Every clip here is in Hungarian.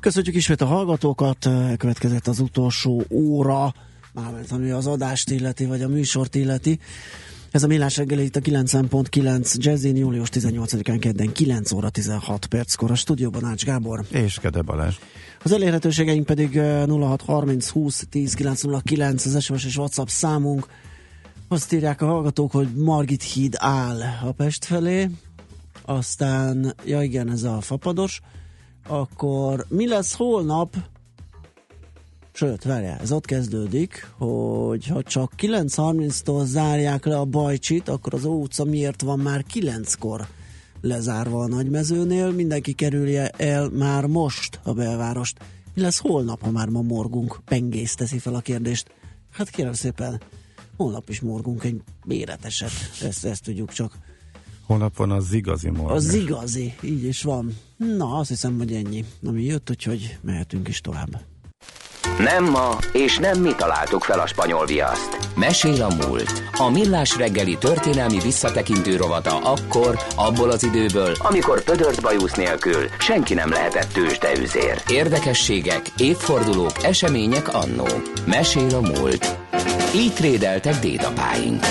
Köszönjük ismét a hallgatókat, következett az utolsó óra, mármint ami az adást illeti, vagy a műsort illeti. Ez a Millás reggeli itt a 9.9 Jazzin, július 18-án kedden 9 óra 16 perckor a stúdióban Ács Gábor. És Kede Balázs. Az elérhetőségeink pedig 0630 20 10 909 az SMS és WhatsApp számunk. Azt írják a hallgatók, hogy Margit híd áll a Pest felé, aztán, ja igen, ez a fapados, akkor mi lesz holnap? Sőt, várjál, ez ott kezdődik, hogy ha csak 9.30-tól zárják le a bajcsit, akkor az Ó utca miért van már 9-kor lezárva a nagymezőnél, mindenki kerülje el már most a belvárost. Mi lesz holnap, ha már ma morgunk? Pengész teszi fel a kérdést. Hát kérem szépen, holnap is morgunk egy méreteset, ezt, ezt tudjuk csak. Holnap van az igazi morgás. Az igazi, így is van. Na, azt hiszem, hogy ennyi, ami jött, úgyhogy mehetünk is tovább. Nem ma, és nem mi találtuk fel a spanyol viaszt. Mesél a múlt. A millás reggeli történelmi visszatekintő rovata akkor, abból az időből, amikor pödört bajusz nélkül senki nem lehetett tőzsdeüzér. Érdekességek, évfordulók, események annó. Mesél a múlt. Így trédeltek dédapáink.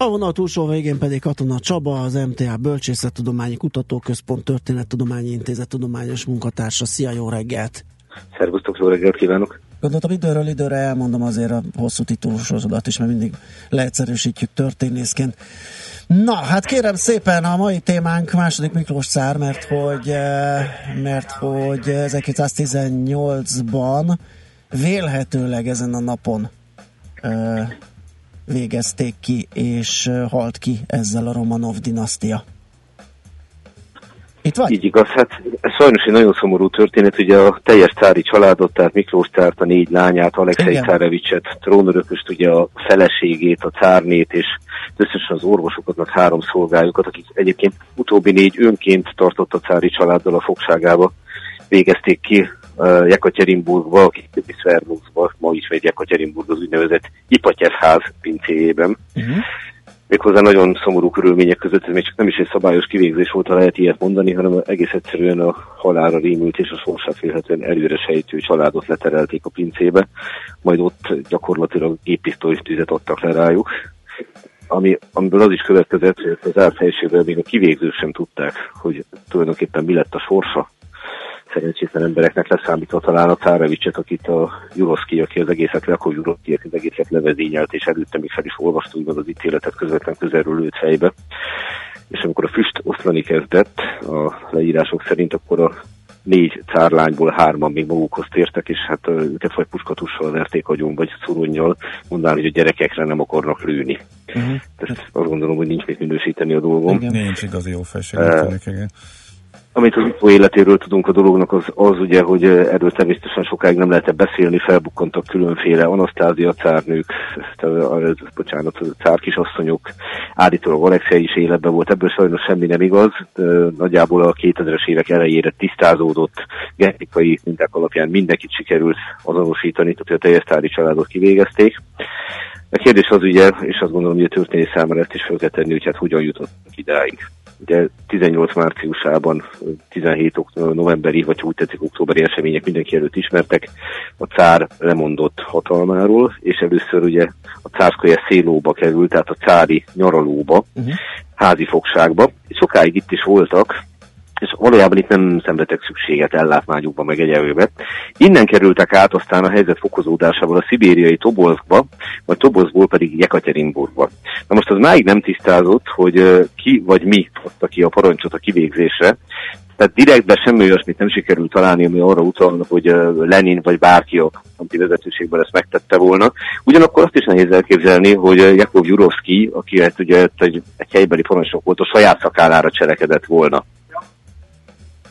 A vonal túlsó végén pedig Katona Csaba, az MTA Bölcsészettudományi Kutatóközpont Történettudományi Intézet tudományos munkatársa. Szia, jó reggelt! Szervusztok, jó reggelt kívánok! Gondoltam időről időre elmondom azért a hosszú titulusosodat is, mert mindig leegyszerűsítjük történészként. Na, hát kérem szépen a mai témánk második Miklós cár, mert hogy, eh, mert hogy 1918-ban vélhetőleg ezen a napon eh, végezték ki, és halt ki ezzel a Romanov dinasztia. Itt vagy? Így igaz, hát ez sajnos egy nagyon szomorú történet, ugye a teljes cári családot, tehát Miklós cárt, a négy lányát, Alexei Cárevicset, trónörököst, ugye a feleségét, a cárnét, és összesen az orvosokat, három szolgájukat, akik egyébként utóbbi négy önként tartott a cári családdal a fogságába, végezték ki uh, Jekatyerinburgba, későbbi Szvernuxba, ma ismét Jekatyerinburg az úgynevezett Ipatyev pincéjében. Uh-huh. Méghozzá nagyon szomorú körülmények között, ez még csak nem is egy szabályos kivégzés volt, ha lehet ilyet mondani, hanem egész egyszerűen a halára rémült és a sorsát félhetően előre sejtő családot leterelték a pincébe, majd ott gyakorlatilag gépisztolyos tüzet adtak le rájuk. Ami, amiből az is következett, hogy az árt helységben még a kivégzők sem tudták, hogy tulajdonképpen mi lett a sorsa szerencsétlen embereknek leszámítva talán a Cárevicset, akit a Juroszki, aki az egészet akkor Juroszki, aki az egészet levezényelt, és előtte még fel is olvastuk meg az ítéletet közvetlen közelről őt fejbe. És amikor a füst oszlani kezdett, a leírások szerint, akkor a négy cárlányból hárman még magukhoz tértek, és hát őket vagy puskatussal verték agyon, vagy szurunnyal, mondán, hogy a gyerekekre nem akarnak lőni. Uh-huh. Ezt azt gondolom, hogy nincs mit minősíteni a dolgom. Igen. Nincs igazi jó felség. Uh. Amit az utó életéről tudunk a dolognak, az, az ugye, hogy erről természetesen sokáig nem lehetett beszélni, felbukkantak különféle anasztázia cárnők, bocsánat, cárkisasszonyok, állítólag Alexia is életben volt, ebből sajnos semmi nem igaz, nagyjából a 2000-es évek elejére tisztázódott genetikai minták alapján mindenkit sikerült azonosítani, tehát a teljes tári családot kivégezték. A kérdés az ugye, és azt gondolom, hogy a történés számára ezt is fel kell tenni, hogy hát hogyan jutott idáig. Ugye 18 márciusában, 17 novemberi, vagy úgy tetszik októberi események mindenki előtt ismertek, a cár lemondott hatalmáról, és először ugye a cárszkaja szélóba került, tehát a cári nyaralóba, uh-huh. házi fogságba. Sokáig itt is voltak, és valójában itt nem szenvedtek szükséget ellátmányukba, meg egyelőbe. Innen kerültek át aztán a helyzet fokozódásával a szibériai Tobolskba, vagy Tobolskból pedig Jekaterinburgba. Na most az máig nem tisztázott, hogy ki vagy mi adta ki a parancsot a kivégzésre, tehát direktben semmi olyasmit nem sikerült találni, ami arra utalna, hogy Lenin vagy bárki a vezetőségben ezt megtette volna. Ugyanakkor azt is nehéz elképzelni, hogy Jakov Jurovszki, aki hát ugye egy, egy helybeli parancsnok volt, a saját szakállára cselekedett volna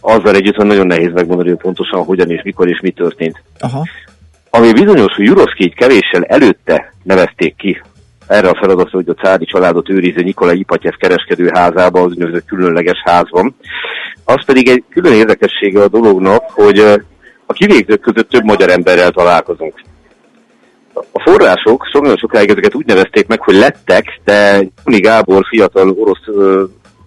azzal együtt nagyon nehéz megmondani, hogy pontosan hogyan és mikor és mi történt. Aha. Ami bizonyos, hogy Juroszki így kevéssel előtte nevezték ki erre a feladatra, hogy a cári családot őriző Nikolai Ipatyev kereskedőházában, az úgynevezett különleges házban. Az pedig egy külön érdekessége a dolognak, hogy a kivégzők között több magyar emberrel találkozunk. A források sok nagyon sokáig ezeket úgy nevezték meg, hogy lettek, de Juni Gábor fiatal orosz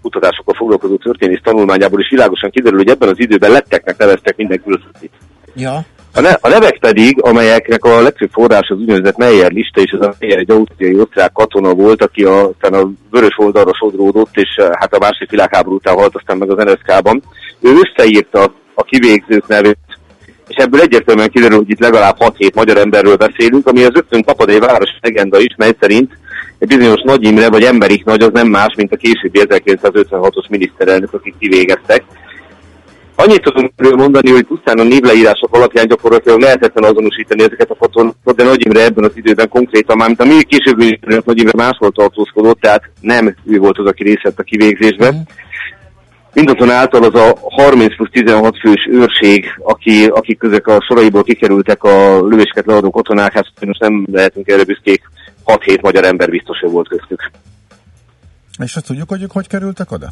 kutatásokkal foglalkozó történész tanulmányából is világosan kiderül, hogy ebben az időben letteknek neveztek minden külföldit. Ja. A, ne, a nevek pedig, amelyeknek a legfőbb forrás az úgynevezett Meyer lista, és az a Meyer egy ausztriai osztrák katona volt, aki a, aztán a vörös oldalra sodródott, és eh, hát a második világháború után halt aztán meg az NSZK-ban. Ő összeírta a kivégzők nevét, és ebből egyértelműen kiderül, hogy itt legalább 6-7 magyar emberről beszélünk, ami az rögtön tapad egy város legenda is, mely szerint bizonyos Nagy Imre, vagy Emberik Nagy, az nem más, mint a későbbi 1956-os miniszterelnök, akik kivégeztek. Annyit tudunk mondani, hogy pusztán a névleírások alapján gyakorlatilag lehetetlen azonosítani ezeket a fotókat, de Nagy Imre ebben az időben konkrétan, már mint a mi későbbi Nagy Imre máshol tartózkodott, tehát nem ő volt az, aki részt a kivégzésben. Mindazonáltal az a 30 plusz 16 fős őrség, aki, akik közök a soraiból kikerültek a lövésket leadó katonák, hát most nem lehetünk erre büszkék, 6-7 magyar ember biztos, hogy volt köztük. És azt tudjuk, hogy ők hogy kerültek oda?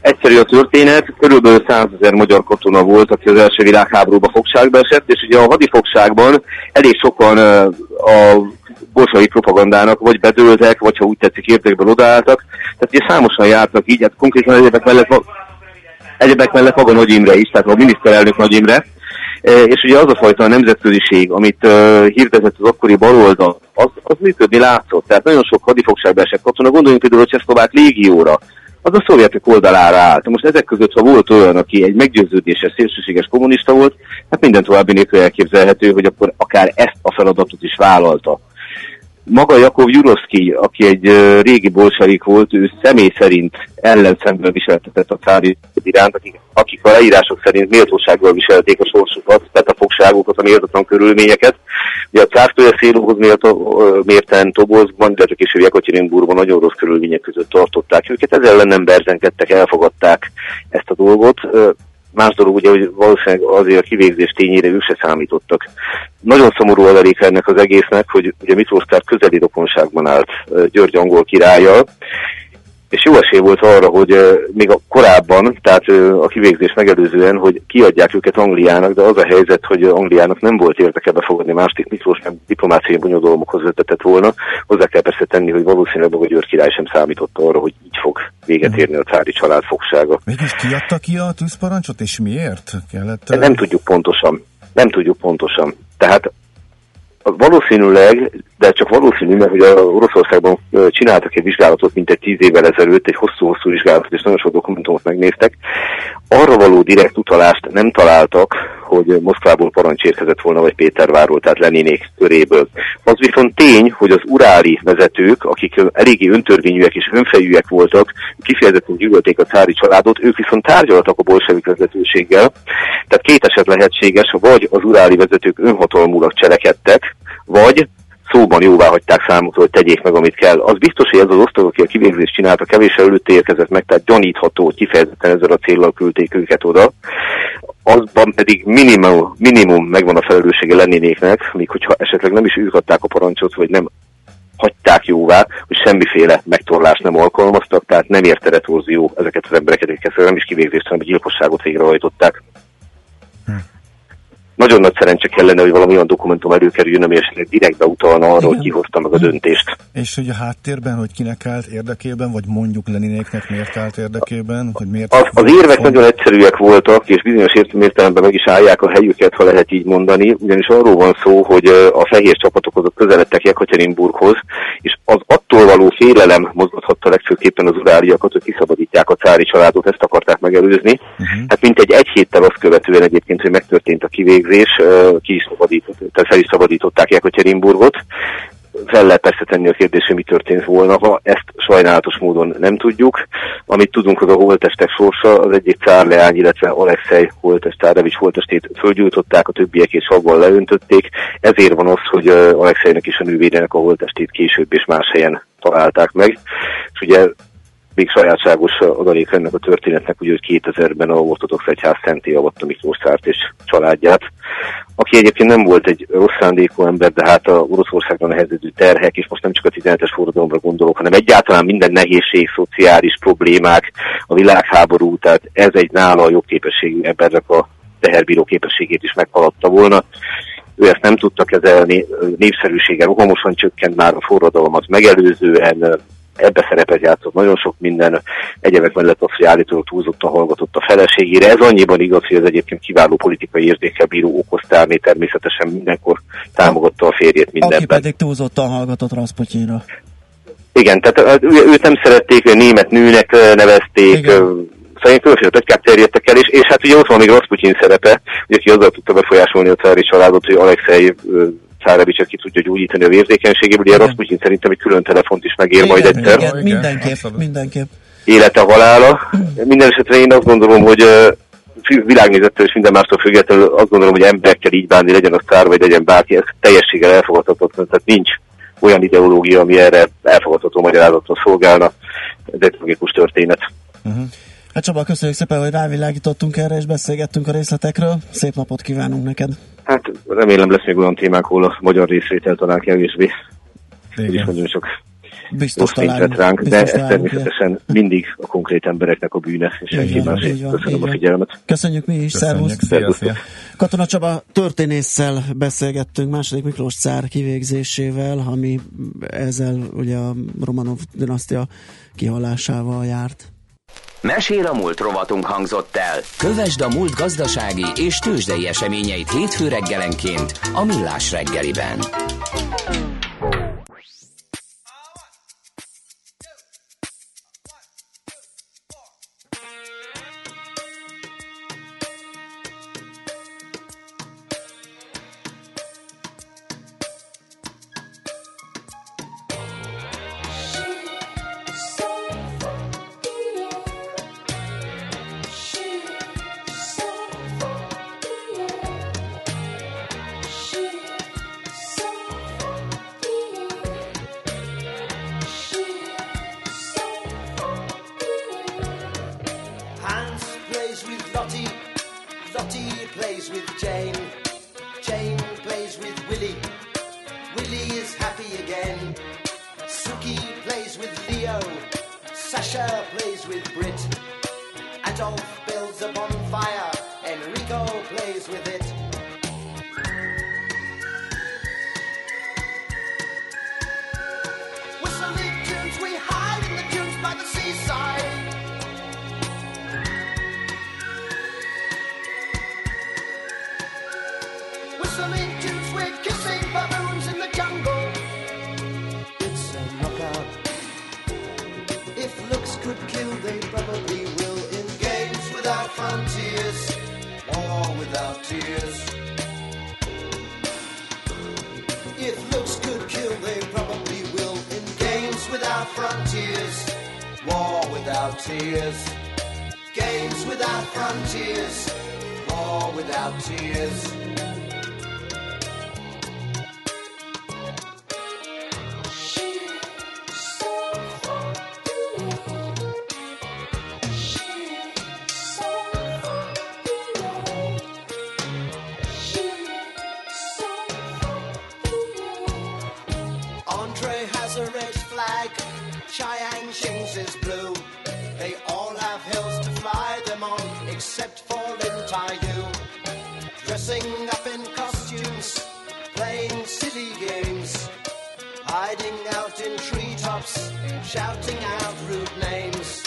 Egyszerű a történet, körülbelül 100 ezer magyar katona volt, aki az első világháborúban fogságba esett, és ugye a hadifogságban elég sokan a bolsai propagandának vagy bedőltek, vagy ha úgy tetszik értékben odaálltak. Tehát ugye számosan jártak így, hát konkrétan egyebek mellett, egyebek mellett maga Nagy Imre is, tehát a miniszterelnök Nagy Imre, és ugye az a fajta nemzetköziség, amit uh, hirdetett az akkori baloldal, az, az működni látszott. Tehát nagyon sok hadifogságba esett katona, gondoljunk például a Csehszlovák légióra, az a szovjetek oldalára állt. Most ezek között, ha volt olyan, aki egy meggyőződéses, szélsőséges kommunista volt, hát minden további nélkül elképzelhető, hogy akkor akár ezt a feladatot is vállalta. Maga Jakov Juroszki, aki egy régi bolsavik volt, ő személy szerint ellenszemben viseltetett a cári iránt, akik, akik a leírások szerint méltósággal viselték a sorsukat, tehát a fogságokat, a méltatlan körülményeket. Ugye a cártője szélóhoz mérten de csak később Jekaterinburgban nagyon rossz körülmények között tartották őket, ezzel ellen nem berzenkedtek, elfogadták ezt a dolgot. Más dolog ugye, hogy valószínűleg azért a kivégzés tényére ők se számítottak. Nagyon szomorú adalék ennek az egésznek, hogy ugye Miklós közeli rokonságban állt György angol királlyal, és jó esély volt arra, hogy még a korábban, tehát a kivégzés megelőzően, hogy kiadják őket Angliának, de az a helyzet, hogy Angliának nem volt érdeke befogadni másik Miklós, nem diplomáciai bonyodalomokhoz vetetett volna. Hozzá kell persze tenni, hogy valószínűleg a György király sem számított arra, hogy így fog véget mhm. érni a cári család fogsága. Mégis kiadta ki a tűzparancsot, és miért? Kellett, nem tudjuk pontosan. Nem tudjuk pontosan. Tehát Valószínűleg, de csak valószínű, mert a Oroszországban csináltak egy vizsgálatot, mint egy tíz évvel ezelőtt, egy hosszú-hosszú vizsgálatot, és nagyon sok dokumentumot megnéztek. Arra való direkt utalást nem találtak, hogy Moszkvából parancs érkezett volna, vagy Pétervárról, tehát Leninék köréből. Az viszont tény, hogy az uráli vezetők, akik eléggé öntörvényűek és önfejűek voltak, kifejezetten gyűlölték a cári családot, ők viszont tárgyaltak a bolsevik vezetőséggel. Tehát két eset lehetséges, vagy az uráli vezetők önhatalmulag cselekedtek, vagy szóban jóvá hagyták számukra, hogy tegyék meg, amit kell. Az biztos, hogy ez az osztag, aki a kivégzést csinálta, kevés előtt érkezett meg, tehát gyanítható, hogy kifejezetten ezzel a célral küldték őket oda. Azban pedig minimum, minimum megvan a felelőssége lennénéknek, míg hogyha esetleg nem is ők adták a parancsot, vagy nem hagyták jóvá, hogy semmiféle megtorlást nem alkalmaztak, tehát nem érte retorzió ezeket az embereket, akik nem is kivégzést, hanem gyilkosságot végrehajtották. Nagyon nagy szerencse kellene, hogy valami olyan dokumentum előkerüljön, ami esetleg direktbe utalna arra, Igen. hogy kihozta meg a döntést. És hogy a háttérben, hogy kinek állt érdekében, vagy mondjuk Leninéknek miért állt érdekében, hogy miért... Az, az érvek fog... nagyon egyszerűek voltak, és bizonyos értelemben meg is állják a helyüket, ha lehet így mondani, ugyanis arról van szó, hogy a fehér csapatok azok közeledtek Jekaterinburghoz, és az attól való félelem mozgathatta legfőképpen az uráliakat, hogy kiszabadítják a cári családot, ezt akarták megelőzni. Uh-huh. Hát mint egy egy héttel azt követően egyébként, hogy megtörtént a kivég végzés, ki is szabadított, tehát fel is szabadították Jekaterinburgot. Fel lehet persze tenni a kérdés, hogy mi történt volna, ha ezt sajnálatos módon nem tudjuk. Amit tudunk, az a holtestek sorsa, az egyik cárleány, illetve Alexei holtest, Tárevics holtestét fölgyújtották, a többiek és fogval leöntötték. Ezért van az, hogy Alexeinek is a nővérének a holtestét később és más helyen találták meg. És ugye még sajátságos adalék ennek a történetnek, hogy 2000-ben a ortodox egyház szenté avatta Miklós Szárt és családját, aki egyébként nem volt egy rossz szándékú ember, de hát a Oroszországra nehezedő terhek, és most nem csak a 17-es forradalomra gondolok, hanem egyáltalán minden nehézség, szociális problémák, a világháború, tehát ez egy nála a jogképességű embernek a teherbíró képességét is meghaladta volna. Ő ezt nem tudta kezelni, népszerűsége rohamosan csökkent már a forradalmat megelőzően, ebbe szerepet játszott nagyon sok minden, egyebek mellett az, hogy állítólag túlzottan hallgatott a feleségére. Ez annyiban igaz, hogy ez egyébként kiváló politikai érzékkel bíró okoztálni, természetesen mindenkor támogatta a férjét mindenben. Aki pedig túlzottan hallgatott Rasputyinra. Igen, tehát őt nem szerették, német nőnek nevezték, Igen szóval különféle pletykák terjedtek el, és, és hát ugye ott van még Rasputin szerepe, ugye, aki azzal tudta befolyásolni a cári családot, hogy Alexei Cárevics, aki tudja gyógyítani a vérzékenységéből, ugye Rasputin szerintem egy külön telefont is megér igen, majd egyszer. Igen, mindenképp, mindenképp. Élete halála. Minden esetre én azt gondolom, hogy világnézettől és minden mástól függetlenül azt gondolom, hogy emberekkel így bánni, legyen a szár, vagy legyen bárki, ez teljességgel elfogadhatatlan, tehát nincs olyan ideológia, ami erre elfogadható magyarázatot szolgálna. Ez egy tragikus történet. Uh-huh. Hát Csaba, köszönjük szépen, hogy rávilágítottunk erre, és beszélgettünk a részletekről. Szép napot kívánunk neked! Hát remélem lesz még olyan témák, ahol a magyar részvétel talán kevésbé. És nagyon sok biztos találunk, ránk, biztos de ez természetesen ilyen. mindig a konkrét embereknek a bűne, és senki más. Köszönöm a figyelmet. Köszönjük mi is, szervusz! Katona Csaba történésszel beszélgettünk második Miklós cár kivégzésével, ami ezzel ugye a Romanov dinasztia kihalásával járt. Mesél a múlt rovatunk hangzott el. Kövesd a múlt gazdasági és tőzsdei eseményeit hétfő reggelenként a Millás reggeliben. upon fire. Enrico plays with it. without tears, games without frontiers, war without tears. shouting out rude names.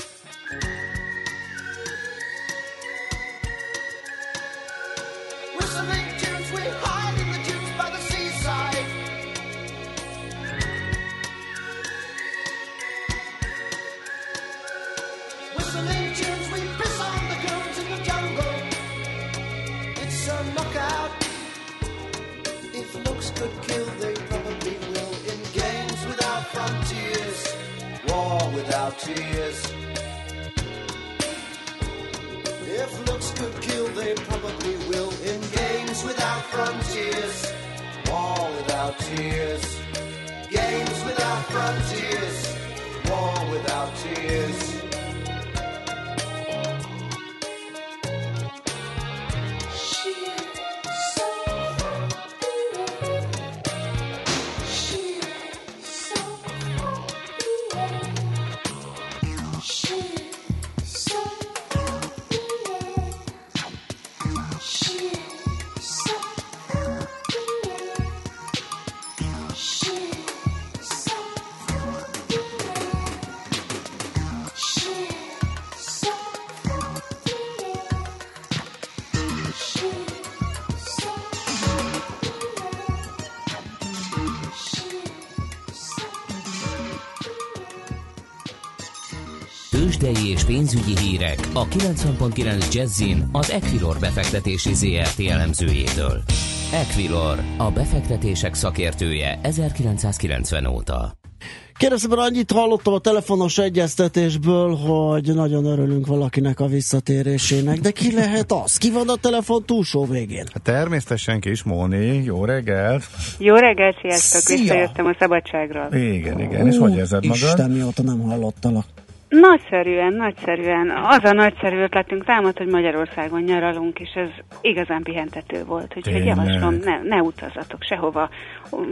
she is. If looks could kill, they probably will. In games without frontiers, all without tears. Tőzsdei és pénzügyi hírek a 90.9 Jazzin az Equilor befektetési ZRT elemzőjétől. Equilor, a befektetések szakértője 1990 óta. Kérdezőben annyit hallottam a telefonos egyeztetésből, hogy nagyon örülünk valakinek a visszatérésének, de ki lehet az? Ki van a telefon túlsó végén? Hát természetesen kis Móni, jó reggelt! Jó reggelt, sziasztok! Visszajöttem a szabadságról. Igen, igen, és hogy érzed magad? Isten, mióta nem hallottalak. Nagyszerűen, nagyszerűen. Az a nagyszerű ötletünk támad, hogy Magyarországon nyaralunk, és ez igazán pihentető volt. Úgyhogy Tényleg? javaslom, ne, ne utazatok sehova.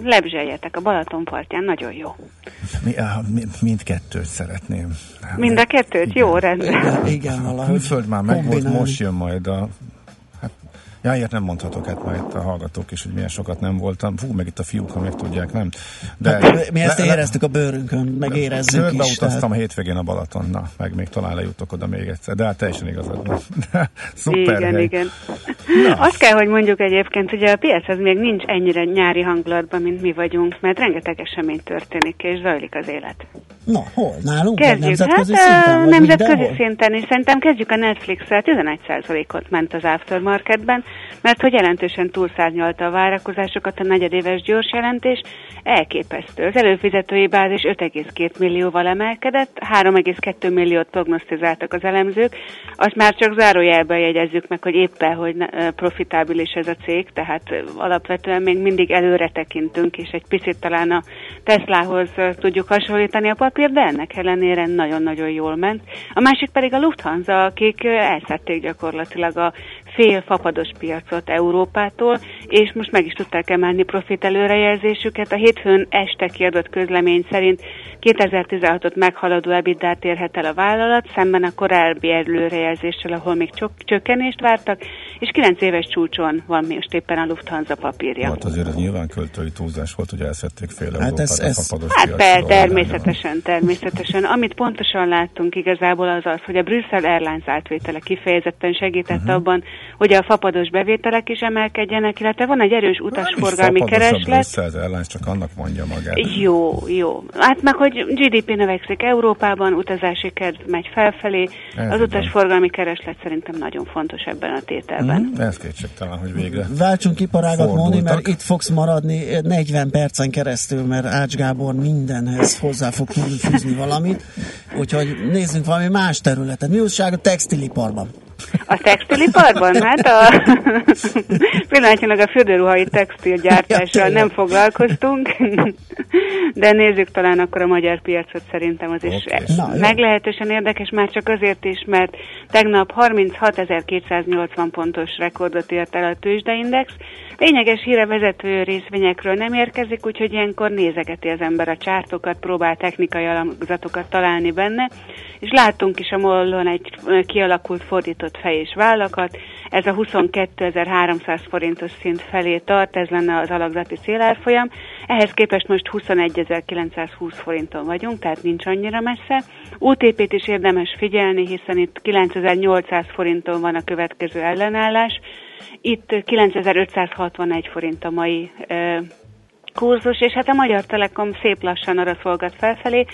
Lebzseljetek a Balaton partján, nagyon jó. Mi, á, mi, mindkettőt szeretném. Mind a kettőt? Jó, rendben. Igen, igen A valahogy. külföld már meg volt, most jön majd a... Ja, ilyet nem mondhatok, hát majd itt a hallgatók is, hogy milyen sokat nem voltam. Fú, meg itt a fiúk, ha meg tudják, nem. De Hát, mi ezt éreztük a bőrünkön, meg érezzük Körbe is. utaztam a hétvégén a Balaton, na, meg még talán lejutok oda még egyszer, de hát teljesen igazad van. Szuper igen, hely. igen. Azt kell, hogy mondjuk egyébként, hogy a piac az még nincs ennyire nyári hangulatban, mint mi vagyunk, mert rengeteg esemény történik, és zajlik az élet. Na, hol? Nálunk? Kezdjük. nemzetközi hát szinten? nemzetközi mindenhol? szinten is. Szerintem kezdjük a Netflix-el. 11%-ot ment az aftermarketben, mert hogy jelentősen túlszárnyalta a várakozásokat a negyedéves gyors jelentés. Elképesztő. Az előfizetői bázis 5,2 millióval emelkedett, 3,2 milliót prognosztizáltak az elemzők. Azt már csak zárójelben jegyezzük meg, hogy éppen, hogy profitábilis ez a cég, tehát alapvetően még mindig előre tekintünk, és egy picit talán a Teslahoz tudjuk hasonlítani a papír, de ennek ellenére nagyon-nagyon jól ment. A másik pedig a Lufthansa, akik elszedték gyakorlatilag a fél fapados piacot Európától, és most meg is tudták emelni profit előrejelzésüket. A hétfőn este kiadott közlemény szerint 2016-ot meghaladó ebitdát érhet el a vállalat, szemben a korábbi előrejelzéssel, ahol még csok- csökkenést vártak, és 9 éves csúcson van most éppen a Lufthansa papírja. Hát azért ez nyilván költői túlzás volt, hogy elszedték fél Hát Európát ez- ez- a fapados Hát per, természetesen, természetesen. Amit pontosan láttunk igazából az az, hogy a Brüsszel Airlines átvétele kifejezetten segített uh-huh. abban, hogy a fapados bevételek is emelkedjenek, illetve van egy erős utasforgalmi kereslet. Brussels Airlines, csak annak mondja magát. Jó, jó. Hát meg, hogy GDP növekszik Európában, utazási kedv megy felfelé, Ez az utasforgalmi kereslet szerintem nagyon fontos ebben a tételben. Mm, ez kétségtelen, hogy végre. Váltsunk iparágat, Móni, mert itt fogsz maradni 40 percen keresztül, mert Ács Gábor mindenhez hozzá fog tudni fűzni valamit. Úgyhogy nézzünk valami más területet. Mi újság a textiliparban? A textiliparban? Hát a pillanatnyilag a fürdőruhai textilgyártással nem foglalkoztunk, de nézzük talán akkor a magyar piacot, szerintem az is jó. meglehetősen érdekes, már csak azért is, mert tegnap 36.280 pontos rekordot ért el a tőzsdeindex. Lényeges híre vezető részvényekről nem érkezik, úgyhogy ilyenkor nézegeti az ember a csártokat, próbál technikai alapzatokat találni benne, és láttunk is a mollon egy kialakult fordított fej és vállakat. Ez a 22.300 forintos szint felé tart, ez lenne az alakzati célárfolyam. Ehhez képest most 21.920 forinton vagyunk, tehát nincs annyira messze. OTP-t is érdemes figyelni, hiszen itt 9.800 forinton van a következő ellenállás. Itt 9561 forint a mai kurzus, és hát a Magyar Telekom szép lassan arra szolgat felfelé.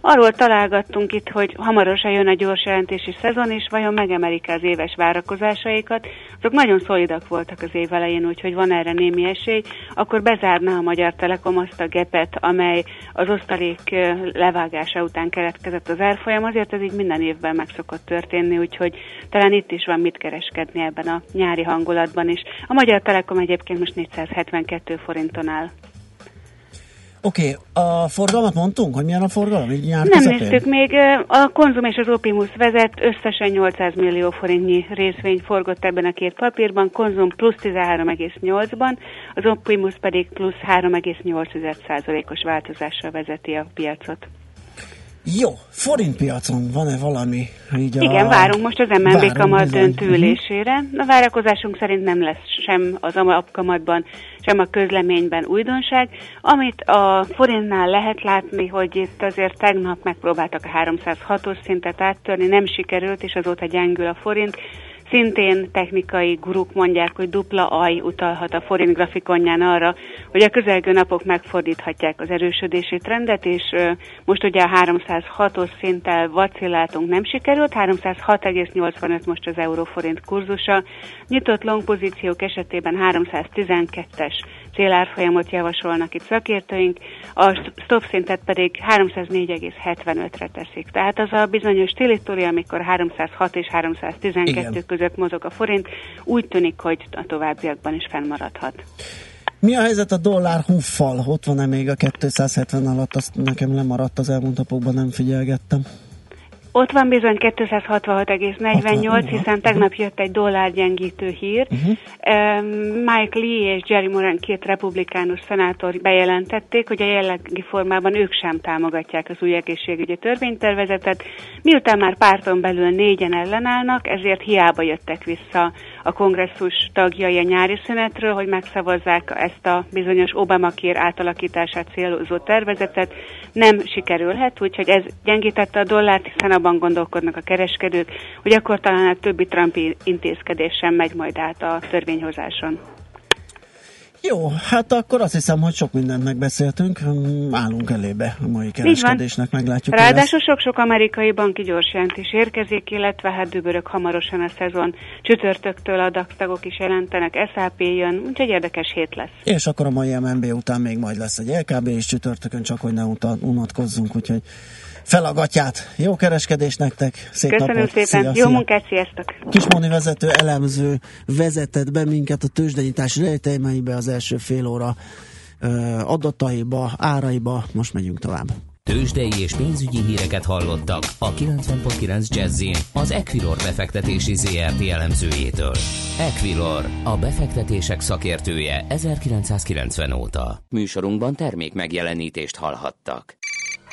Arról találgattunk itt, hogy hamarosan jön a gyors jelentési szezon, és vajon megemelik az éves várakozásaikat. Azok nagyon szolidak voltak az év elején, úgyhogy van erre némi esély. Akkor bezárná a Magyar Telekom azt a gepet, amely az osztalék levágása után keletkezett az árfolyam. Azért ez így minden évben meg szokott történni, úgyhogy talán itt is van mit kereskedni ebben a nyári hangulatban is. A Magyar Telekom egyébként most 472 forinton áll. Oké, okay, a forgalmat mondtunk, hogy milyen a forgalom? Így nyár Nem közepén? néztük még. A Konzum és az Opimus vezet, összesen 800 millió forintnyi részvény forgott ebben a két papírban, Konzum plusz 13,8-ban, az Opimus pedig plusz 3,8%-os változással vezeti a piacot. Jó, forintpiacon van-e valami? Így a... Igen, várunk most az MNB kamat bizony. döntő ülésére. A várakozásunk szerint nem lesz sem az alapkamatban, sem a közleményben újdonság. Amit a forintnál lehet látni, hogy itt azért tegnap megpróbáltak a 306-os szintet áttörni, nem sikerült, és azóta gyengül a forint. Szintén technikai guruk mondják, hogy dupla aj utalhat a forint grafikonján arra, hogy a közelgő napok megfordíthatják az erősödési trendet, és most ugye a 306-os szinttel vacilláltunk nem sikerült, 306,85 most az euróforint kurzusa. Nyitott long pozíciók esetében 312-es célárfolyamot javasolnak itt szakértőink, a stop szintet pedig 304,75-re teszik. Tehát az a bizonyos télitóri, amikor 306 és 312 Igen. között mozog a forint, úgy tűnik, hogy a továbbiakban is fennmaradhat. Mi a helyzet a dollár huffal? Ott van-e még a 270 alatt? Azt nekem lemaradt az elmúlt napokban, nem figyelgettem. Ott van bizony 266,48, hiszen tegnap jött egy dollárgyengítő hír. Uh-huh. Mike Lee és Jerry Moran, két republikánus szenátor bejelentették, hogy a jellegi formában ők sem támogatják az új egészségügyi törvénytervezetet. Miután már párton belül négyen ellenállnak, ezért hiába jöttek vissza a kongresszus tagjai a nyári szünetről, hogy megszavazzák ezt a bizonyos Obama kér átalakítását célozó tervezetet. Nem sikerülhet, úgyhogy ez gyengítette a dollárt, hiszen abban gondolkodnak a kereskedők, hogy akkor talán a többi Trumpi intézkedés sem megy majd át a törvényhozáson. Jó, hát akkor azt hiszem, hogy sok mindent megbeszéltünk, állunk elébe a mai kereskedésnek, meglátjuk. Ráadásul sok-sok amerikai banki gyorsjelentés érkezik, illetve hát dübörök hamarosan a szezon. Csütörtöktől a DAX is jelentenek, SAP jön, úgyhogy érdekes hét lesz. És akkor a mai MNB után még majd lesz egy LKB és csütörtökön, csak hogy ne unatkozzunk, úgyhogy felagatyát. Jó kereskedés nektek, szép Köszönöm napot. szépen, szia, jó szia. munkát, sziasztok! Kismoni vezető elemző vezetett be minket a tőzsdenyítás rejtelmeibe az első fél óra adataiba, áraiba, most megyünk tovább. Tőzsdei és pénzügyi híreket hallottak a 90.9 jazz az Equilor befektetési ZRT elemzőjétől. Equilor, a befektetések szakértője 1990 óta. Műsorunkban termék megjelenítést hallhattak.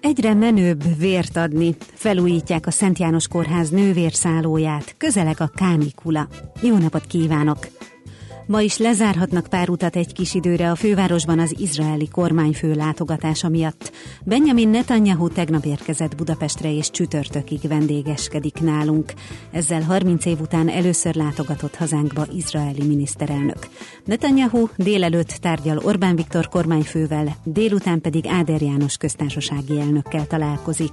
Egyre menőbb vért adni. Felújítják a Szent János Kórház nővérszállóját. Közeleg a kánikula. Jó napot kívánok! Ma is lezárhatnak pár utat egy kis időre a fővárosban az izraeli kormányfő látogatása miatt. Benjamin Netanyahu tegnap érkezett Budapestre és csütörtökig vendégeskedik nálunk. Ezzel 30 év után először látogatott hazánkba izraeli miniszterelnök. Netanyahu délelőtt tárgyal Orbán Viktor kormányfővel, délután pedig Áder János köztársasági elnökkel találkozik.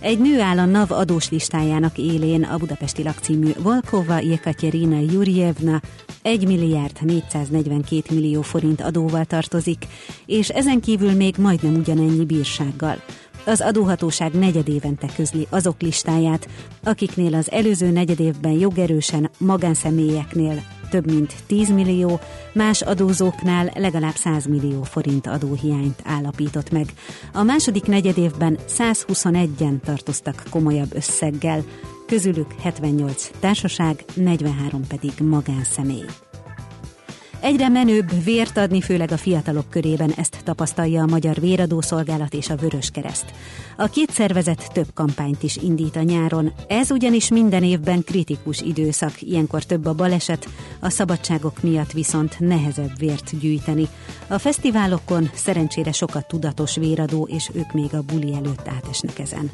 Egy nő áll a NAV adós listájának élén a budapesti lakcímű Volkova Jekaterina Jurjevna 1 milliárd 442 millió forint adóval tartozik, és ezen kívül még majdnem ugyanennyi bírsággal. Az adóhatóság negyedévente közli azok listáját, akiknél az előző negyedévben jogerősen magánszemélyeknél több mint 10 millió, más adózóknál legalább 100 millió forint adóhiányt állapított meg. A második negyedévben 121-en tartoztak komolyabb összeggel, közülük 78 társaság, 43 pedig magánszemély. Egyre menőbb vért adni, főleg a fiatalok körében ezt tapasztalja a Magyar Véradószolgálat és a Vörös Kereszt. A két szervezet több kampányt is indít a nyáron, ez ugyanis minden évben kritikus időszak, ilyenkor több a baleset, a szabadságok miatt viszont nehezebb vért gyűjteni. A fesztiválokon szerencsére sokat tudatos véradó, és ők még a buli előtt átesnek ezen.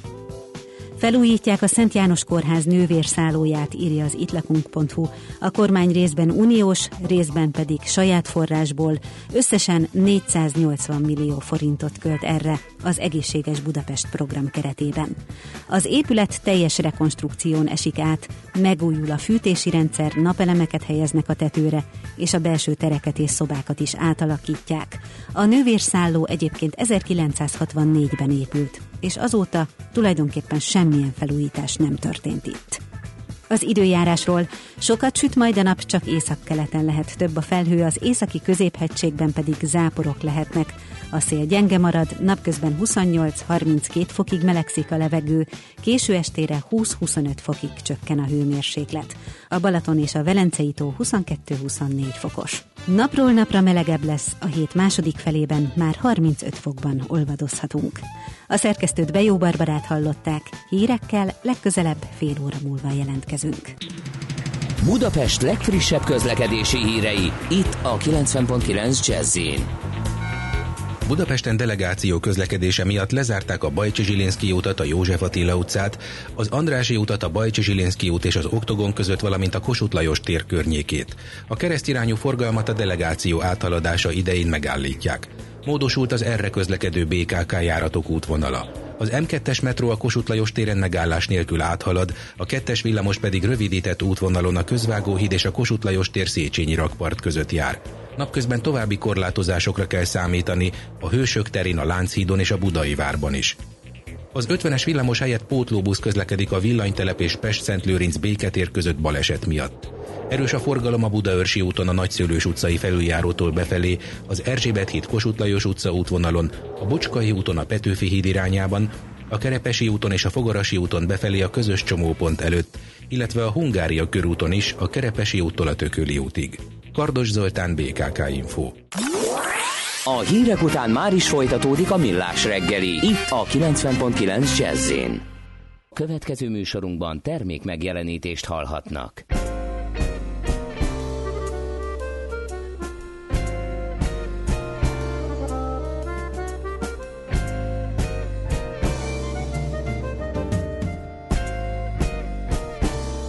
Felújítják a Szent János Kórház nővérszállóját, írja az itlakunk.hu. A kormány részben uniós, részben pedig saját forrásból összesen 480 millió forintot költ erre az Egészséges Budapest program keretében. Az épület teljes rekonstrukción esik át, megújul a fűtési rendszer, napelemeket helyeznek a tetőre, és a belső tereket és szobákat is átalakítják. A nővérszálló egyébként 1964-ben épült és azóta tulajdonképpen semmilyen felújítás nem történt itt. Az időjárásról sokat süt majd a nap, csak északkeleten lehet több a felhő, az északi középhegységben pedig záporok lehetnek. A szél gyenge marad, napközben 28-32 fokig melegszik a levegő, késő estére 20-25 fokig csökken a hőmérséklet. A Balaton és a Velencei tó 22-24 fokos. Napról napra melegebb lesz, a hét második felében már 35 fokban olvadozhatunk. A szerkesztőt Bejó Barbarát hallották, hírekkel legközelebb fél óra múlva jelentkezünk. Budapest legfrissebb közlekedési hírei, itt a 90.9 jazz Budapesten delegáció közlekedése miatt lezárták a Bajcsi Zsilinszki utat, a József Attila utcát, az Andrási utat, a Bajcsi Zsilinszki út és az Oktogon között, valamint a Kossuth Lajos tér környékét. A keresztirányú forgalmat a delegáció áthaladása idején megállítják. Módosult az erre közlekedő BKK járatok útvonala. Az M2-es metró a Kossuth Lajos téren megállás nélkül áthalad, a kettes villamos pedig rövidített útvonalon a Közvágóhíd és a Kossuth Lajos tér Széchenyi rakpart között jár. Napközben további korlátozásokra kell számítani a Hősök terén, a Lánchídon és a Budai várban is. Az 50-es villamos helyett pótlóbusz közlekedik a villanytelep és Pest-Szentlőrinc béketér között baleset miatt. Erős a forgalom a Budaörsi úton a Nagyszőlős utcai felüljárótól befelé, az Erzsébet híd Kossuth Lajos utca útvonalon, a Bocskai úton a Petőfi híd irányában, a Kerepesi úton és a Fogarasi úton befelé a közös csomópont előtt, illetve a Hungária körúton is a Kerepesi úttól a Tököli útig. Kardos Zoltán, BKK Info. A hírek után már is folytatódik a millás reggeli, itt a 90.9 jazz Következő műsorunkban termék megjelenítést hallhatnak.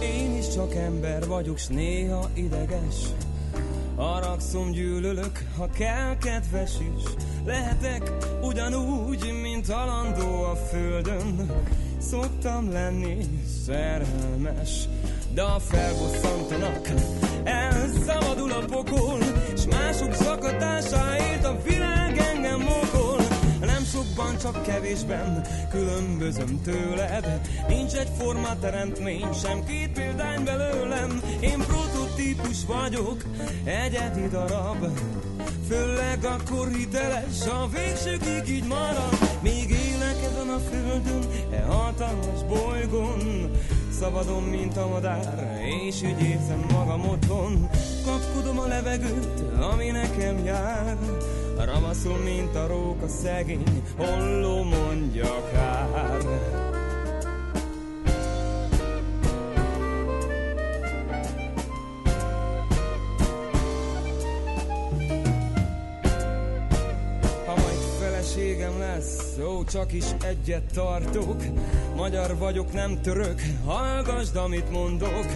Én is csak ember vagyok, néha ideges Haragszom, gyűlölök, ha kell, kedves is. Lehetek ugyanúgy, mint alandó a földön. Szoktam lenni szerelmes De a felbosszantanak. Elszabadul a pokol S mások zakatásáért a világ engem mokol. Nem sokban, csak kevésben különbözöm tőled. Nincs egy forma teremtmény, sem két példány belőlem. Én prototípus vagyok, egyedi darab. Főleg akkor hiteles, a végsőkig így marad. Még élek ezen a földön, e hatalmas bolygón. Szabadon, mint a madár, és úgy érzem magam otthon. Kapkodom a levegőt, ami nekem jár. Ramaszul, mint a róka szegény, holló mondja kár feleségem lesz, ó, csak is egyet tartok. Magyar vagyok, nem török, hallgasd, amit mondok.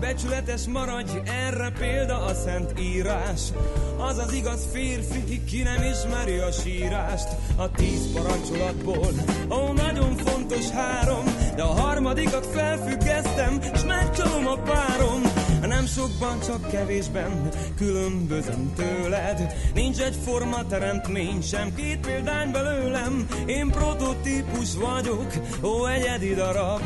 Becsületes maradj, erre példa a szent írás. Az az igaz férfi, ki nem ismeri a sírást. A tíz parancsolatból, ó, nagyon fontos három, de a harmadikat felfüggesztem, s megcsalom a párom. Nem sokban, csak kevésben különbözöm tőled. Nincs egy forma teremtmény, sem két példány belőlem. Én prototípus vagyok, ó, egyedi darab.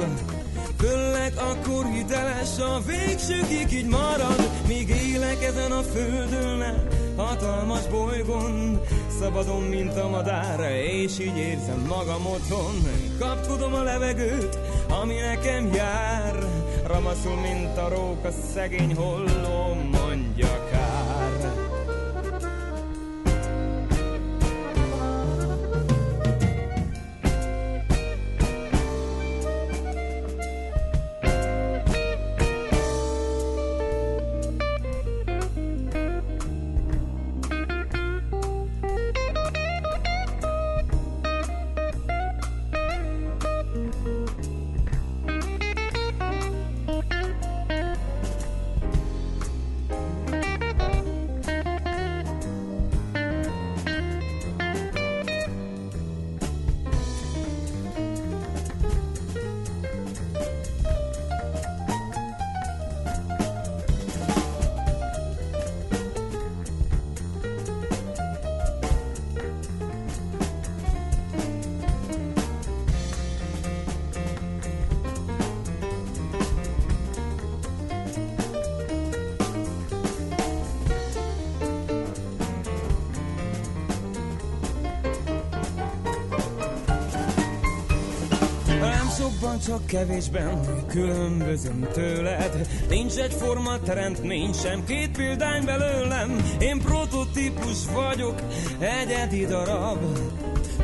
Főleg akkor hiteles a végsőkig így marad Míg élek ezen a földön hatalmas bolygón Szabadon, mint a madár, és így érzem magam otthon Kapkodom a levegőt, ami nekem jár Ramaszul, mint a róka szegény holló mondja csak kevésben különbözöm tőled. Nincs egyforma nincs sem két példány belőlem. Én prototípus vagyok, egyedi darab.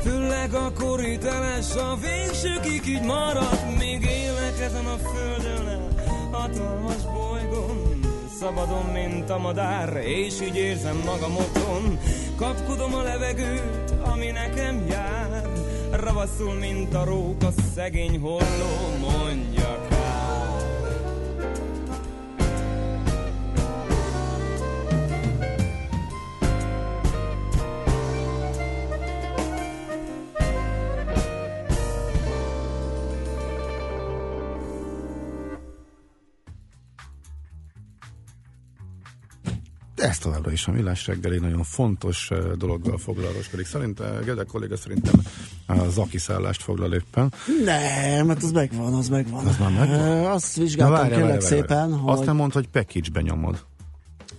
Főleg a koríteles a végsőkig így marad Még élek ezen a földön, hatalmas bolygón Szabadon, mint a madár, és így érzem magam otthon Kapkodom a levegőt, ami nekem jár Ravaszul, mint a róka, szegény holló, mondja ez továbbra is a millás reggeli nagyon fontos dologgal foglalkozik. Szerint Gede kolléga szerintem a Zaki szállást foglal éppen. Nem, mert az megvan, az megvan. Az már megvan? Azt vizsgáltam várja, kérlek várja, várja. szépen, hogy... Azt nem mondta, hogy package-be nyomod.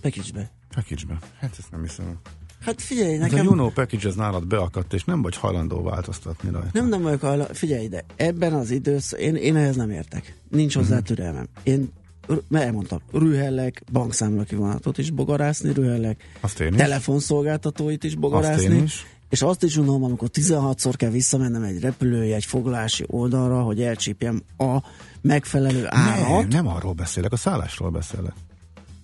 Package-be? Package-be. Hát ezt nem hiszem. Hát figyelj, nekem... a Juno package ez nálad beakadt, és nem vagy hajlandó változtatni rajta. Nem, nem vagyok hajlandó. Figyelj ide, ebben az időszakban, én, én ehhez nem értek. Nincs hozzá uh-huh. türelmem. Én elmondtam, rühellek, bankszámla kivonatot is bogarászni, rühellek, azt én is. telefonszolgáltatóit is bogarászni, azt én is. és azt is gondolom, amikor 16-szor kell visszamennem egy repülőjegy foglalási oldalra, hogy elcsípjem a megfelelő árat. Nem, nem arról beszélek, a szállásról beszélek.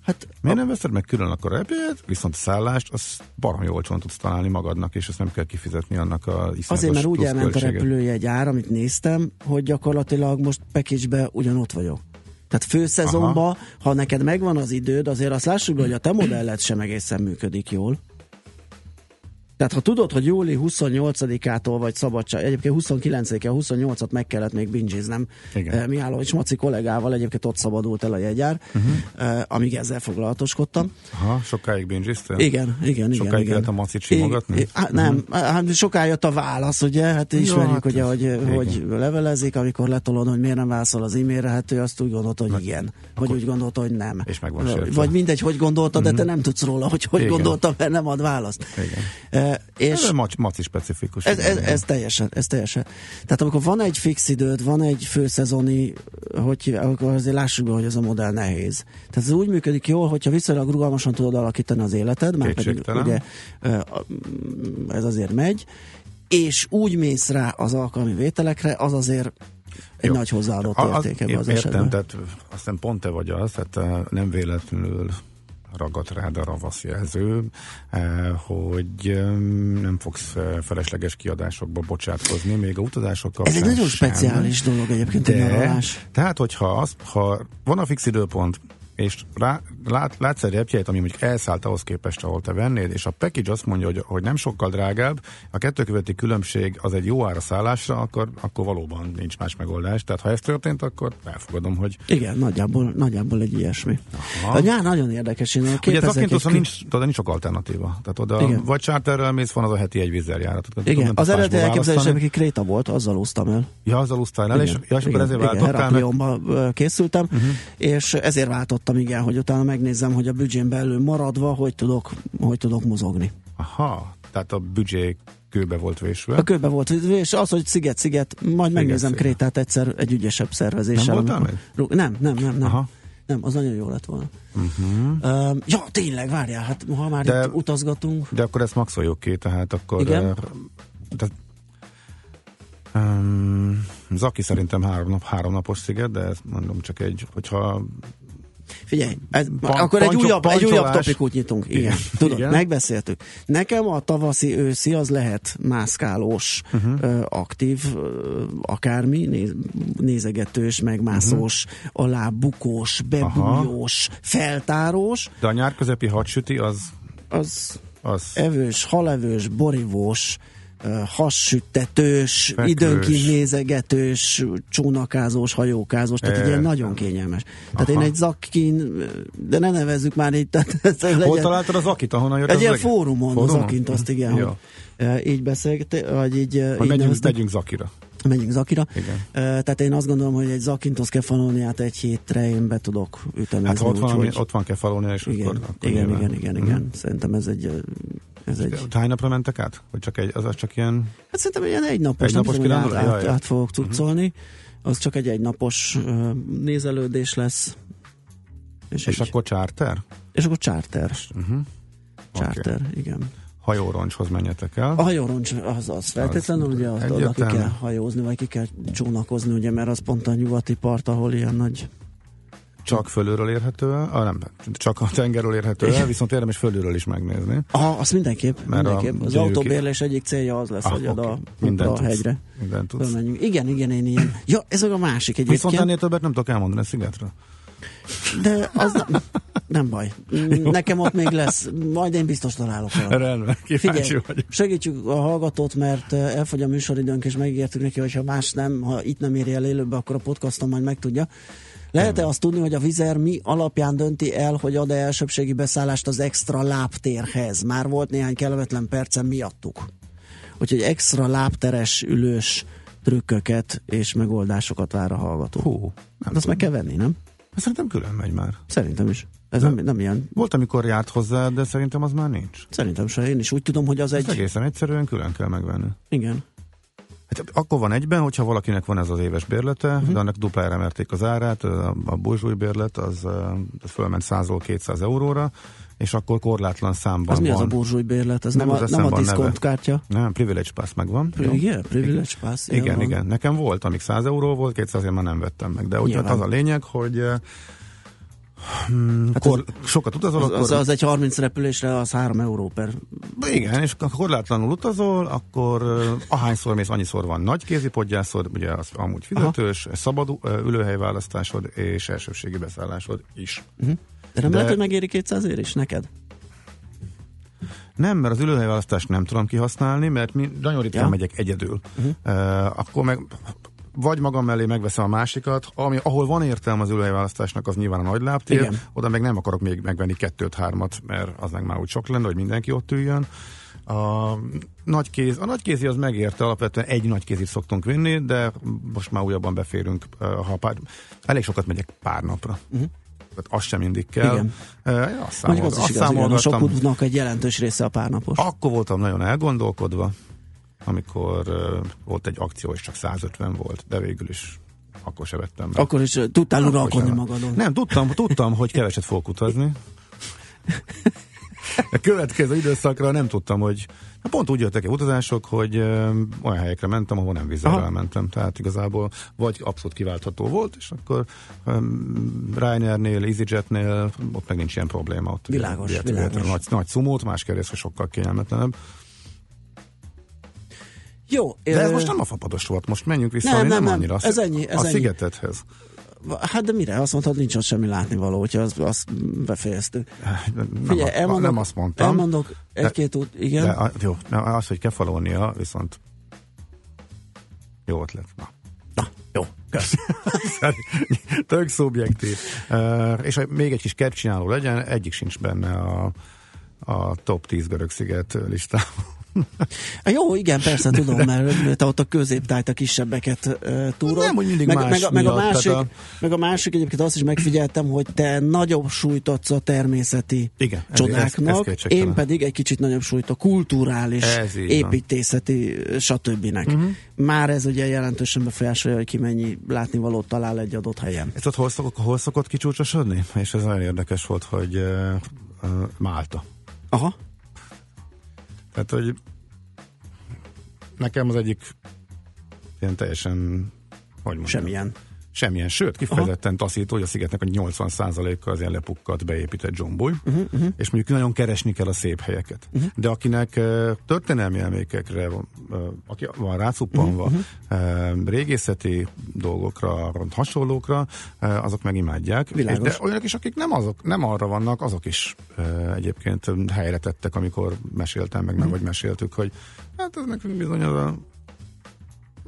Hát, Miért a... nem veszed meg külön akkor a repülőt, viszont a szállást, az baromi olcsón tudsz találni magadnak, és ezt nem kell kifizetni annak a Azért, mert úgy elment a repülőjegy ár, amit néztem, hogy gyakorlatilag most package ugyanott vagyok. Tehát főszezonban, ha neked megvan az időd, azért azt lássuk be, hogy a te modelled sem egészen működik jól. Tehát ha tudod, hogy júli 28-ától vagy szabadság, egyébként 29-e, 28-at meg kellett még bingiznem, Igen. Mihálovics Maci kollégával egyébként ott szabadult el a jegyár, uh-huh. amíg ezzel foglalatoskodtam. Aha, sokáig bingiztél? Igen, igen, sokáig igen. kellett a Macit simogatni? Hát nem, uh-huh. hát sokáig jött a válasz, ugye, hát ismerjük, hát, ugye, hogy, igen. hogy levelezik, amikor letolod, hogy miért nem válaszol az e-mailre, hát ő azt úgy gondolta, hogy igen, vagy úgy gondolta, hogy nem. És meg van Vagy mindegy, hogy gondolta, de te nem tudsz róla, hogy hogy gondolta, mert nem ad választ. Igen és ez mac, maci specifikus. Ez, ez, ez, teljesen, ez teljesen. Tehát amikor van egy fix időd, van egy főszezoni, hogy akkor azért lássuk be, hogy ez a modell nehéz. Tehát ez úgy működik jól, hogyha viszonylag rugalmasan tudod alakítani az életed, mert pedig ugye ez azért megy, és úgy mész rá az alkalmi vételekre, az azért egy Jó. nagy hozzáadott értéke az, az értem, esetben. tehát aztán pont te vagy az, tehát nem véletlenül ragadt rád a ravasz jelző, eh, hogy nem fogsz eh, felesleges kiadásokba bocsátkozni, még a utazások kapcsán Ez egy nagyon speciális dolog egyébként de, a nyaralás. Tehát, hogyha az, ha van a fix időpont, és rá, lát, látsz egy repjegyet, ami mondjuk elszállt ahhoz képest, ahol te vennéd, és a package azt mondja, hogy, hogy nem sokkal drágább, a kettő követi különbség az egy jó ára szállásra, akkor, akkor valóban nincs más megoldás. Tehát ha ez történt, akkor elfogadom, hogy... Igen, nagyjából, nagyjából egy ilyesmi. Aha. A nyár nagyon érdekes. Én Ugye ez egy... nincs, oda nincs sok alternatíva. Tehát oda Igen. vagy charterrel mész, van az a heti egy vízzeljárat. Igen, tudom, az eredeti elképzelés, aki Kréta volt, azzal úsztam el. Ja, azzal úsztál el, és, ja, és akkor ezért. Igen, készültem, uh-huh. és ezért váltottam, igen, hogy utána megnézzem, hogy a büdzsén belül maradva, hogy tudok, hogy tudok mozogni. Aha, tehát a büdzsé kőbe volt vésve. A kőbe volt és az, hogy sziget-sziget, majd sziget, megnézem sziget. Krétát egyszer egy ügyesebb szervezéssel. Nem voltál meg? Nem, nem, nem, nem. Aha. Nem, az nagyon jó lett volna. Uh-huh. Uh, ja, tényleg, várjál, hát ha már de, itt utazgatunk. De akkor ezt maxoljuk ki, tehát akkor... Igen? Uh, tehát, um, Zaki szerintem három, nap, három napos sziget, de ezt mondom csak egy, hogyha Figyelj, ez, Pan- akkor egy újabb, egy újabb topikút nyitunk. Igen, Igen. tudod, Igen. megbeszéltük. Nekem a tavaszi őszi az lehet mászkálós, uh-huh. aktív, akármi, néz, nézegetős, megmászós, uh-huh. alábukós, bebújós, Aha. feltárós. De a nyár közepi hadsüti az... Az, az evős, halevős, borivós, hassüttetős, Fekvős. időnként nézegetős, csónakázós, hajókázós, tehát egy ilyen nagyon kényelmes. Tehát Aha. én egy zakin, de ne nevezzük már így. Tehát ez Hol legyen, találtad az akit, ahonnan jött Egy ilyen fórumon, fórumon az akint, azt igen, Jó. hogy így beszélt, vagy így... Hogy így megyünk, megyünk zakira. menjünk Zakira. Igen. Tehát én azt gondolom, hogy egy Zakintos kefalóniát egy hétre én be tudok ütemezni. Hát ott van, úgy, ott van kefalónia, és igen, akkor, akkor igen, igen, igen, igen, igen. Szerintem ez egy ez egy... Hány napra mentek át? Vagy csak egy, az, az csak ilyen... Hát szerintem ilyen egy napos, egy nem napos tudom, át, át, át fogok cuccolni. Uh-huh. Az csak egy egynapos uh, nézelődés lesz. És, és akkor charter? És akkor charter. Uh-huh. Charter, okay. igen hajóroncshoz menjetek el. A hajóroncs az, az feltétlenül, az ugye azt oda ki kell hajózni, vagy ki kell csónakozni, ugye, mert az pont a nyugati part, ahol ilyen nagy csak fölülről érhető el, ah, nem, csak a tengerről érhető el, viszont érdemes fölülről is megnézni. Aha, azt mindenképp. Mert mindenképp. Az autóbérlés egyik célja az lesz, ah, hogy okay. oda Minden a hegyre. Minden tudsz. Igen, igen, én ilyen. Ja, ez a másik egyébként. Viszont ennél többet nem tudok elmondani a szigetről. De az nem, nem baj. Nekem ott még lesz. Majd én biztos találok el. Rendben, Figyelj, vagyok. segítsük a hallgatót, mert eh, elfogy a műsoridőnk, és megígértük neki, hogy ha más nem, ha itt nem éri el élőbe, akkor a podcaston majd megtudja. Lehet-e azt tudni, hogy a Vizer mi alapján dönti el, hogy ad-e elsőbségi beszállást az extra lábtérhez? Már volt néhány kellemetlen percen miattuk. Úgyhogy extra lábteres ülős trükköket és megoldásokat vár a hallgató. Hú, nem hát azt meg kell venni, nem? Hát szerintem külön megy már. Szerintem is. Ez nem, nem ilyen. Volt, amikor járt hozzá, de szerintem az már nincs. Szerintem se. Én is úgy tudom, hogy az egy... egészen egyszerűen külön kell megvenni. Igen. Hát akkor van egyben, hogyha valakinek van ez az éves bérlete, uh-huh. de annak duplára emelték az árát, a, a bérlet az, az fölment 100-ról 200 euróra, és akkor korlátlan számban Az mi az a burzsúj bérlet? Ez nem, nem, a, nem a diszkont kártya? Nem, privilege pass megvan. Pri- igen, privilege pass. Igen, igen, igen. Nekem volt, amíg 100 euró volt, 200 én már nem vettem meg. De úgy az a lényeg, hogy Hmm, hát kor, az, sokat utazol, az, akkor... Az, az egy 30 repülésre az 3 euró per... Igen, és ha korlátlanul utazol, akkor uh, ahányszor mész, annyiszor van nagy kézipodgyászod, ugye az amúgy fizetős, Aha. szabad uh, ülőhelyválasztásod és elsőségi beszállásod is. Uh-huh. De nem De... lehet, hogy megéri 200 ér is neked? Nem, mert az ülőhelyválasztást nem tudom kihasználni, mert mi nagyon ritkán ja. megyek egyedül. Uh-huh. Uh, akkor meg vagy magam mellé megveszem a másikat, ami, ahol van értelme az ülőhelyválasztásnak, az nyilván a nagy lábtér, Igen. oda meg nem akarok még megvenni kettőt, hármat, mert az meg már úgy sok lenne, hogy mindenki ott üljön. A nagy kéz, a nagy kézi az megérte, alapvetően egy nagy kézit szoktunk vinni, de most már újabban beférünk, ha pár, elég sokat megyek pár napra. Uh-huh. Tehát az sem mindig kell. Igen. Uh, azt számol, az is igaz, igen, a sok útnak egy jelentős része a párnapos. Akkor voltam nagyon elgondolkodva, amikor volt egy akció, és csak 150 volt, de végül is akkor se vettem meg. Akkor is tudtál uralkodni magadon. Nem, tudtam, tudtam, hogy keveset fogok utazni. A következő időszakra nem tudtam, hogy hát pont úgy jöttek utazások, hogy ö, olyan helyekre mentem, ahol nem vízzel mentem. Tehát igazából vagy abszolút kiváltható volt, és akkor Ryanairnél, EasyJetnél ott meg nincs ilyen probléma. Ott világos, ugye, világos. Nagy, nagy szumót, más kérdés, sokkal kényelmetlenebb. Jó. De ez most nem a fapados volt, most menjünk vissza, nem, nem, nem, nem annyira. Ez ennyi, ez a ennyi. szigetethez. Hát de mire? Azt mondtad, nincs ott semmi látnivaló, hogyha azt, azt befejeztük. Nem, Figyelj, elmondok, nem azt mondtam. Elmondok egy-két út, igen. De, jó, az, hogy Kefalónia, viszont jó ötlet. Na. Na, jó, kösz. Tök szubjektív. Uh, és még egy kis kertcsináló legyen, egyik sincs benne a, a top 10 görög sziget listában. Jó, igen, persze tudom, mert te ott a középtájt, a kisebbeket uh, túrod. Nem, hogy mindig meg, más meg, meg, a másik, a... meg a másik egyébként azt is megfigyeltem, hogy te nagyobb súlyt adsz a természeti igen, csodáknak, ez, ez én pedig egy kicsit nagyobb súlyt a kulturális, építészeti, stb. Uh-huh. Már ez ugye jelentősen befolyásolja, hogy ki mennyi látnivalót talál egy adott helyen. Ez ott hol, szokott, hol szokott kicsúcsosodni? És ez nagyon érdekes volt, hogy uh, uh, Málta. Aha. Tehát, hogy nekem az egyik ilyen teljesen, hogy mondjam, Semmilyen. Semmilyen, sőt, kifejezetten Aha. taszító, hogy a szigetnek a 80%-a az ilyen lepukkat beépített zsomboly, uh-huh, uh-huh. és mondjuk nagyon keresni kell a szép helyeket. Uh-huh. De akinek uh, történelmi emlékekre uh, aki van rácuppanva, uh-huh. uh, régészeti dolgokra, hasonlókra, uh, azok meg imádják. És de olyanok is, akik nem, azok, nem arra vannak, azok is uh, egyébként helyre tettek, amikor meséltem meg, uh-huh. meg vagy meséltük, hogy hát ez nekünk bizony az a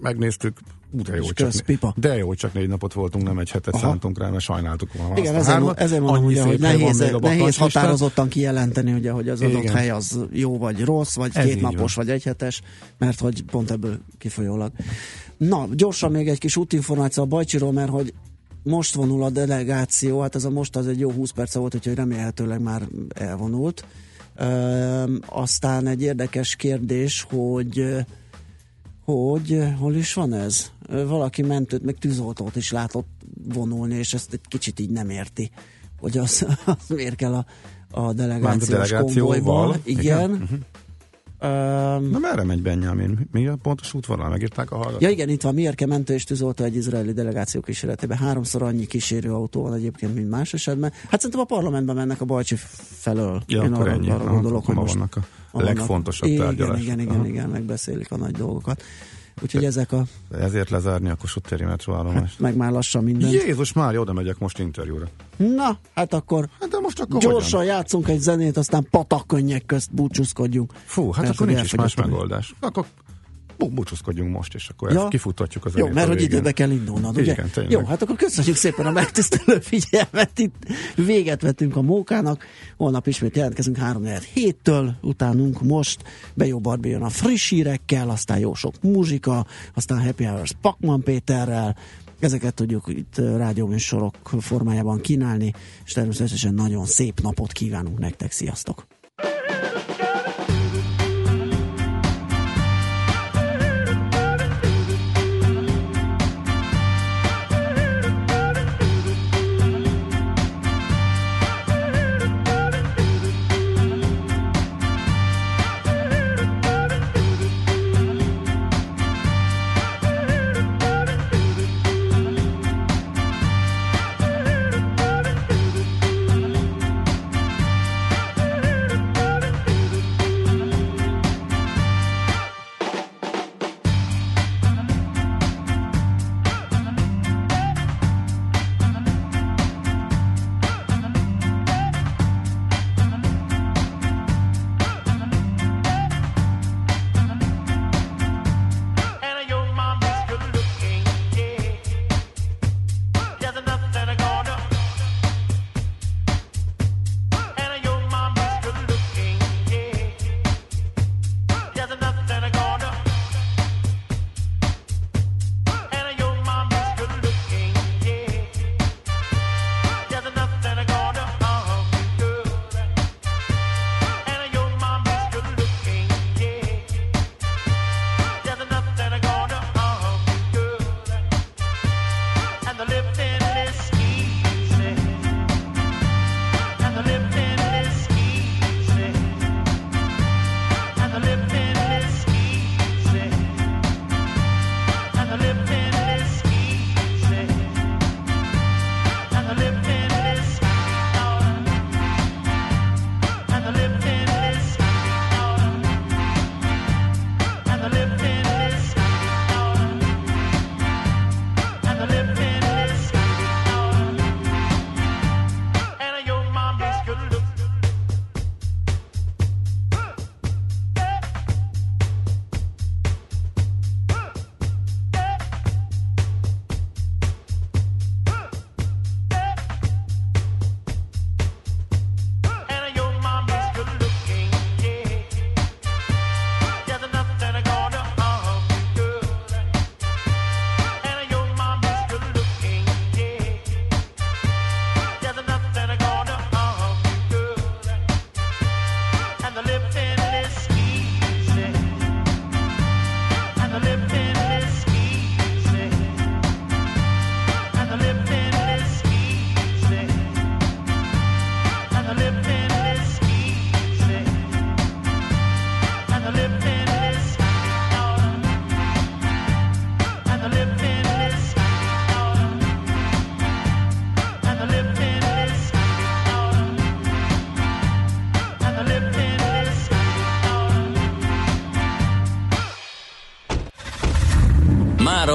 megnéztük, De jó, csak, pipa. de jó, csak négy napot voltunk, nem egy hetet Aha. szántunk rá, mert sajnáltuk volna. Igen, ezért, ezért mondom, ugye, hogy nehéz, nehéz határozottan kijelenteni, ugye, hogy az adott Igen. hely az jó vagy rossz, vagy Ez két napos, van. vagy egy hetes, mert hogy pont ebből kifolyólag. Na, gyorsan még egy kis útinformáció a Bajcsiról, mert hogy most vonul a delegáció, hát ez a most az egy jó 20 perc volt, úgyhogy remélhetőleg már elvonult. Ö, aztán egy érdekes kérdés, hogy hogy hol is van ez? Valaki mentőt, meg tűzoltót is látott vonulni, és ezt egy kicsit így nem érti, hogy az, az miért kell a, a delegációs, a delegációval. konvojból. Igen. igen. Uh-huh. Um, Na merre megy Benjamin? Mi a pontos útvonal? Megírták a hallgatók? Ja igen, itt van Mirke mentő és tűzoltó egy izraeli delegáció kísérletében. Háromszor annyi kísérő autó van egyébként, mint más esetben. Hát szerintem a parlamentben mennek a Bajcsi felől. Ja, Én arra, ennyi. arra gondolok, hogy most vannak a legfontosabb tárgyalások. Igen, igen, igen, igen, megbeszélik a nagy dolgokat. Úgyhogy ezek a... Ezért lezárni a Kossuth téri metróállomást. Hát, meg már lassan minden. Jézus már, oda megyek most interjúra. Na, hát akkor, hát de most akkor gyorsan hogyan? játszunk egy zenét, aztán patakönnyek közt búcsúzkodjunk. Fú, hát Mert akkor nincs is más megoldás. Akkor búcsúzkodjunk most, és akkor ja. kifutatjuk az Jó, mert hogy időbe kell indulnod, ugye? Igen, Jó, hát akkor köszönjük szépen a megtisztelő figyelmet. Itt véget vettünk a mókának. Holnap ismét jelentkezünk 3 héttől, utánunk most Bejó Barbi jön a friss hírekkel, aztán jó sok muzsika, aztán Happy Hours Pakman Péterrel, Ezeket tudjuk itt rádióműsorok formájában kínálni, és természetesen nagyon szép napot kívánunk nektek. Sziasztok!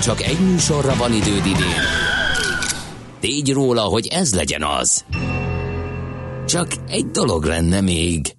Csak egy műsorra van időd idén, tégy róla, hogy ez legyen az. Csak egy dolog lenne még.